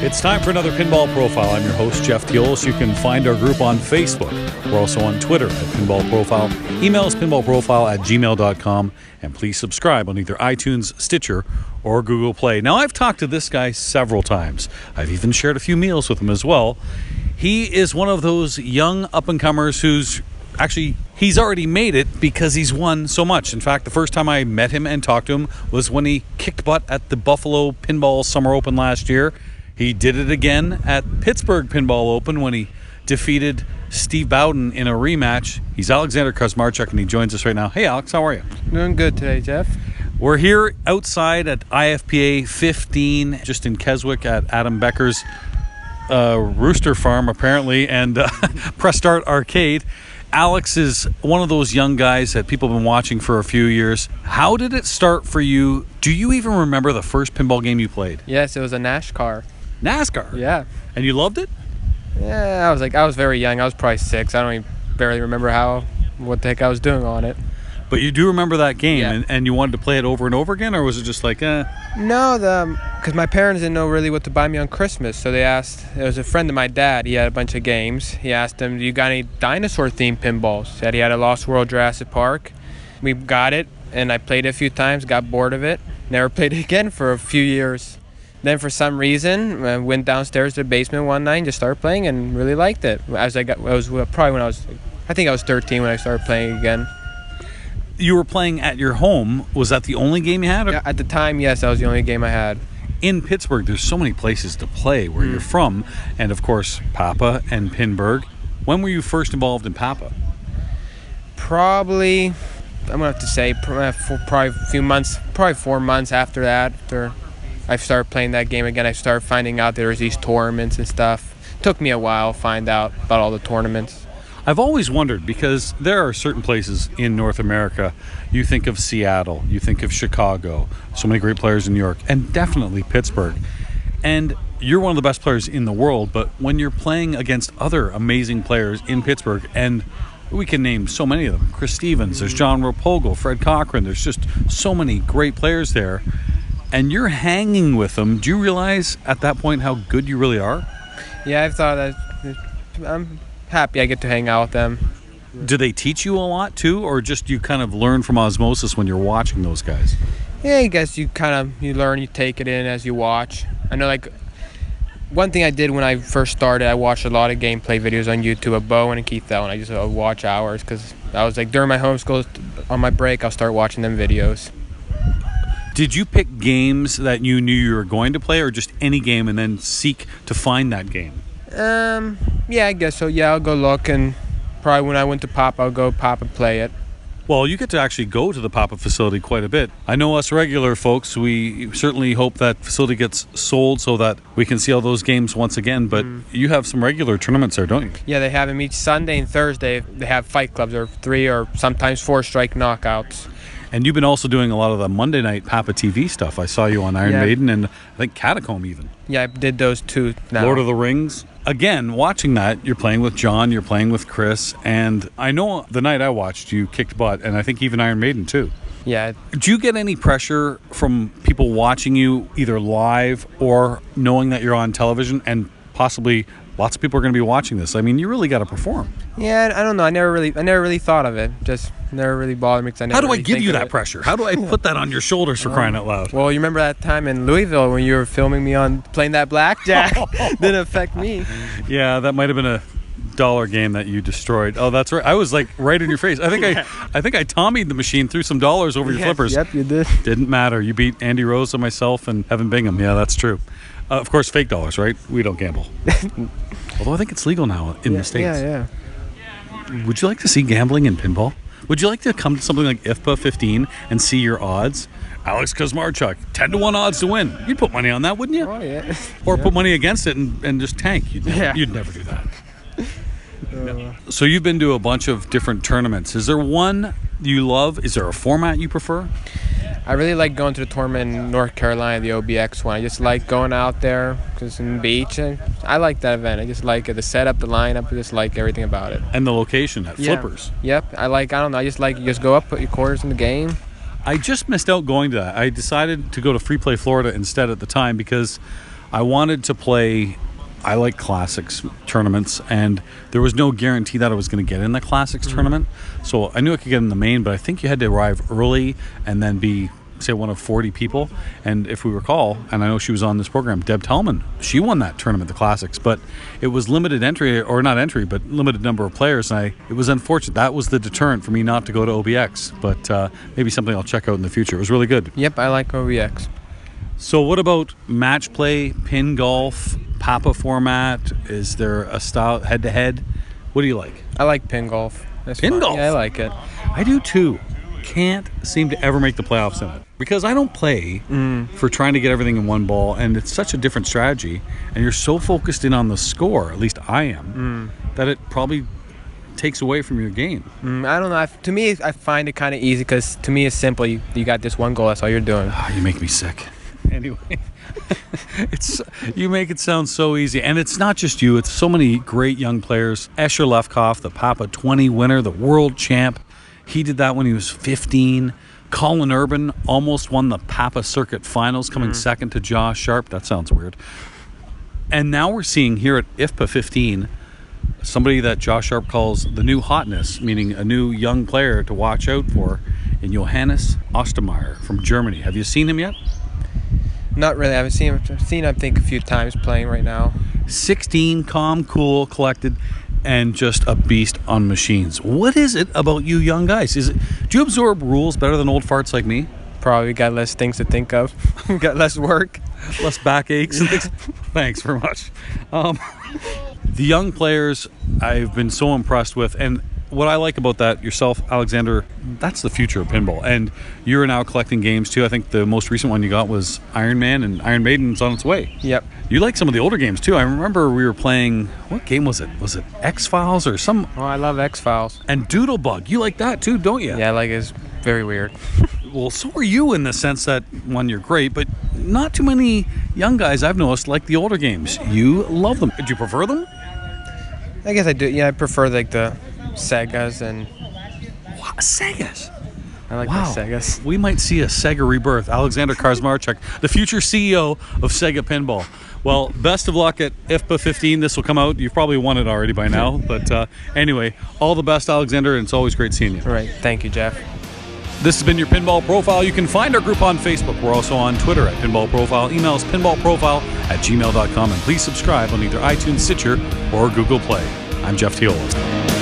It's time for another Pinball Profile. I'm your host, Jeff Teolis. You can find our group on Facebook. We're also on Twitter at Pinball Profile. Email us pinballprofile at gmail.com. And please subscribe on either iTunes, Stitcher, or Google Play. Now, I've talked to this guy several times. I've even shared a few meals with him as well. He is one of those young up and comers who's actually he's already made it because he's won so much. In fact, the first time I met him and talked to him was when he kicked butt at the Buffalo Pinball Summer Open last year. He did it again at Pittsburgh Pinball Open when he defeated Steve Bowden in a rematch. He's Alexander Kuzmarchuk and he joins us right now. Hey Alex, how are you? Doing good today, Jeff. We're here outside at IFPA 15, just in Keswick at Adam Becker's uh, Rooster Farm, apparently, and uh, Press Start Arcade. Alex is one of those young guys that people have been watching for a few years. How did it start for you? Do you even remember the first pinball game you played? Yes, it was a NASCAR. NASCAR. Yeah. And you loved it? Yeah, I was like, I was very young. I was probably six. I don't even barely remember how, what the heck I was doing on it. But you do remember that game, Yeah. and, and you wanted to play it over and over again, or was it just like, eh? No, the because my parents didn't know really what to buy me on Christmas, so they asked. It was a friend of my dad. He had a bunch of games. He asked him, "Do you got any dinosaur-themed pinballs?" Said he had a Lost World Jurassic Park. We got it, and I played it a few times. Got bored of it. Never played it again for a few years. Then for some reason, I went downstairs to the basement one night and just started playing, and really liked it. As I got, I was probably when I was, I think I was 13 when I started playing again. You were playing at your home. Was that the only game you had? Yeah, At the time, yes, that was the only game I had. in Pittsburgh, there's so many places to play where you're from, and of course, Papa and Pinburgh. When were you first involved in Papa? Probably, I'm gonna have to say, uh, for probably a few months, probably four months after that, after I started playing that game again, I started finding out there was these tournaments and stuff. Took me a while to find out about all the tournaments. I've always wondered because there are certain places in North America. You think of Seattle, you think of Chicago, so many great players in New York, and definitely Pittsburgh. And you're one of the best players in the world, but when you're playing against other amazing players in Pittsburgh, and we can name so many of them Chris Stevens, there's mm-hmm. John Rapogo, Fred Cochran, there's just so many great players there, and you're hanging with them. Do you realize at that point how good you really are? Yeah, I've thought that. I'm happy I get to hang out with them. Do they teach you a lot too, or just you kind of learn from osmosis when you're watching those guys? Yeah, I guess you kind of you learn, you take it in as you watch. I know like one thing I did when I first started, I watched a lot of gameplay videos on YouTube of Bowen and Keith Elwin. I just uh, watch hours because I was like during my homeschool on my break, I'll start watching them videos. Did you pick games that you knew you were going to play, or just any game and then seek to find that game? Um, yeah, I guess so. Yeah, I'll go look and probably when I went to Pop, I'll go Pop and play it. Well, you get to actually go to the Papa facility quite a bit. I know us regular folks, we certainly hope that facility gets sold so that we can see all those games once again. But you have some regular tournaments there, don't you? Yeah, they have them each Sunday and Thursday. They have fight clubs or three or sometimes four strike knockouts. And you've been also doing a lot of the Monday night Papa TV stuff. I saw you on Iron Yeah. Maiden and I think Catacomb even. Yeah, I did those two now. Lord of the Rings. Again, watching that, you're playing with John, you're playing with Chris, and I know the night I watched you kicked butt, and I think even Iron Maiden too. yeah, Do you get any pressure from people watching you either live or knowing that you're on television and possibly lots of people are going to be watching this? I mean, you really got to perform. Yeah, I don't know. I never really, I never really thought of it. Just never really bothered me. 'cause I never How do I give you that it. pressure? How do I put that on your shoulders for crying out oh. loud? Well, you remember that time in Louisville when you were filming me on playing that blackjack? Didn't affect me. Yeah, that might have been a dollar game that you destroyed. Oh, that's right. I was like right in your face. I think I, I think I Tommied the machine, threw some dollars over your flippers. Yep, you did. Didn't matter. You beat Andy Rose and myself and Evan Bingham. Yeah, that's true. Uh, of course, fake dollars, right? We don't gamble. Although I think it's legal now in yeah, the states. Yeah, yeah. Would you like to see gambling in pinball? Would you like to come to something like IFPA 15 and see your odds? Alex Kuzmarchuk, 10 to 1 odds to win. You'd put money on that, wouldn't you? Oh yeah. Or put money against it and, and just tank. You'd never, Yeah. you'd never do that. Uh, So you've been to a bunch of different tournaments. Is there one you love? Is there a format you prefer? I really like going to the tournament in North Carolina, the OBX one. I just like going out there because in the beach. And I like that event. I just like it. The setup, the lineup. I just like everything about it. And the location at Yeah. Flippers. Yep. I like. I don't know. I just like you just go up, put your quarters in the game. I just missed out going to that. I decided to go to Free Play Florida instead at the time because I wanted to play. I like classics tournaments, and there was no guarantee that I was going to get in the classics tournament. So I knew I could get in the main, but I think you had to arrive early and then be say one of 40 people. And if we recall and i know she was on this program deb tellman she won that tournament the classics but it was limited entry or not entry but limited number of players and i it was unfortunate. That was the deterrent for me not to go to obx but uh, maybe something i'll check out in the future. It was really good. Yep, I like OBX. so what about match play pin golf papa format is there a style head to head what do you like I like pin golf. That's Pin fun. golf? Yeah, I like it. I do too. Can't seem to ever make the playoffs in it because I don't play for trying to get everything in one ball, and it's such a different strategy. And you're so focused in on the score, at least I am, that it probably takes away from your game. Mm, I don't know. I, to me, I find it kind of easy because to me, it's simple. You, you got this one goal. That's all you're doing. Ah, you make me sick. Anyway, it's you make it sound so easy, and it's not just you. It's so many great young players. Escher Lefkoff, the Papa 20 winner, the world champ. He did that when he was 15. Colin Urban almost won the Papa Circuit Finals, coming mm. second to Josh Sharpe. That sounds weird. And now we're seeing here at IFPA 15 somebody that Josh Sharpe calls the new hotness, meaning a new young player to watch out for, in Johannes Ostermeier from Germany. Have you seen him yet? Not really. I haven't seen him. I've seen him, I think, a few times playing right now. 16, calm, cool, collected, and just a beast on machines. What is it about you young guys? Is it do you absorb rules better than old farts like me? Probably got less things to think of. got less work. Less backaches and. Thanks very much. Um, the young players I've been so impressed with, and what I like about that yourself, Alexander, that's the future of pinball. And you're now collecting games too. I think the most recent one you got was Iron Man, and Iron Maiden's on its way. Yep. You like some of the older games too. I remember we were playing. What game was it? Was it X Files or some? Oh, I love X Files. And Doodlebug. You like that too, don't you? Yeah, like it's very weird. Well, so are you in the sense that one, you're great, but not too many young guys I've noticed like the older games. You love them. Do you prefer them? I guess I do. Yeah, I prefer like the Segas and Wow, Segas. I like Wow. the Segas. We might see a Sega rebirth. Alexander Karsmarchuk, the future CEO of Sega Pinball. Well, best of luck at IFPA 15. This will come out. You've probably won it already by now. But uh, anyway, all the best, Alexander, and it's always great seeing you. All right. Thank you, Jeff. This has been your Pinball Profile. You can find our group on Facebook. We're also on Twitter at Pinball Profile. Email us pinballprofile at gmail.com. And please subscribe on either iTunes, Stitcher, or Google Play. I'm Jeff Teolis.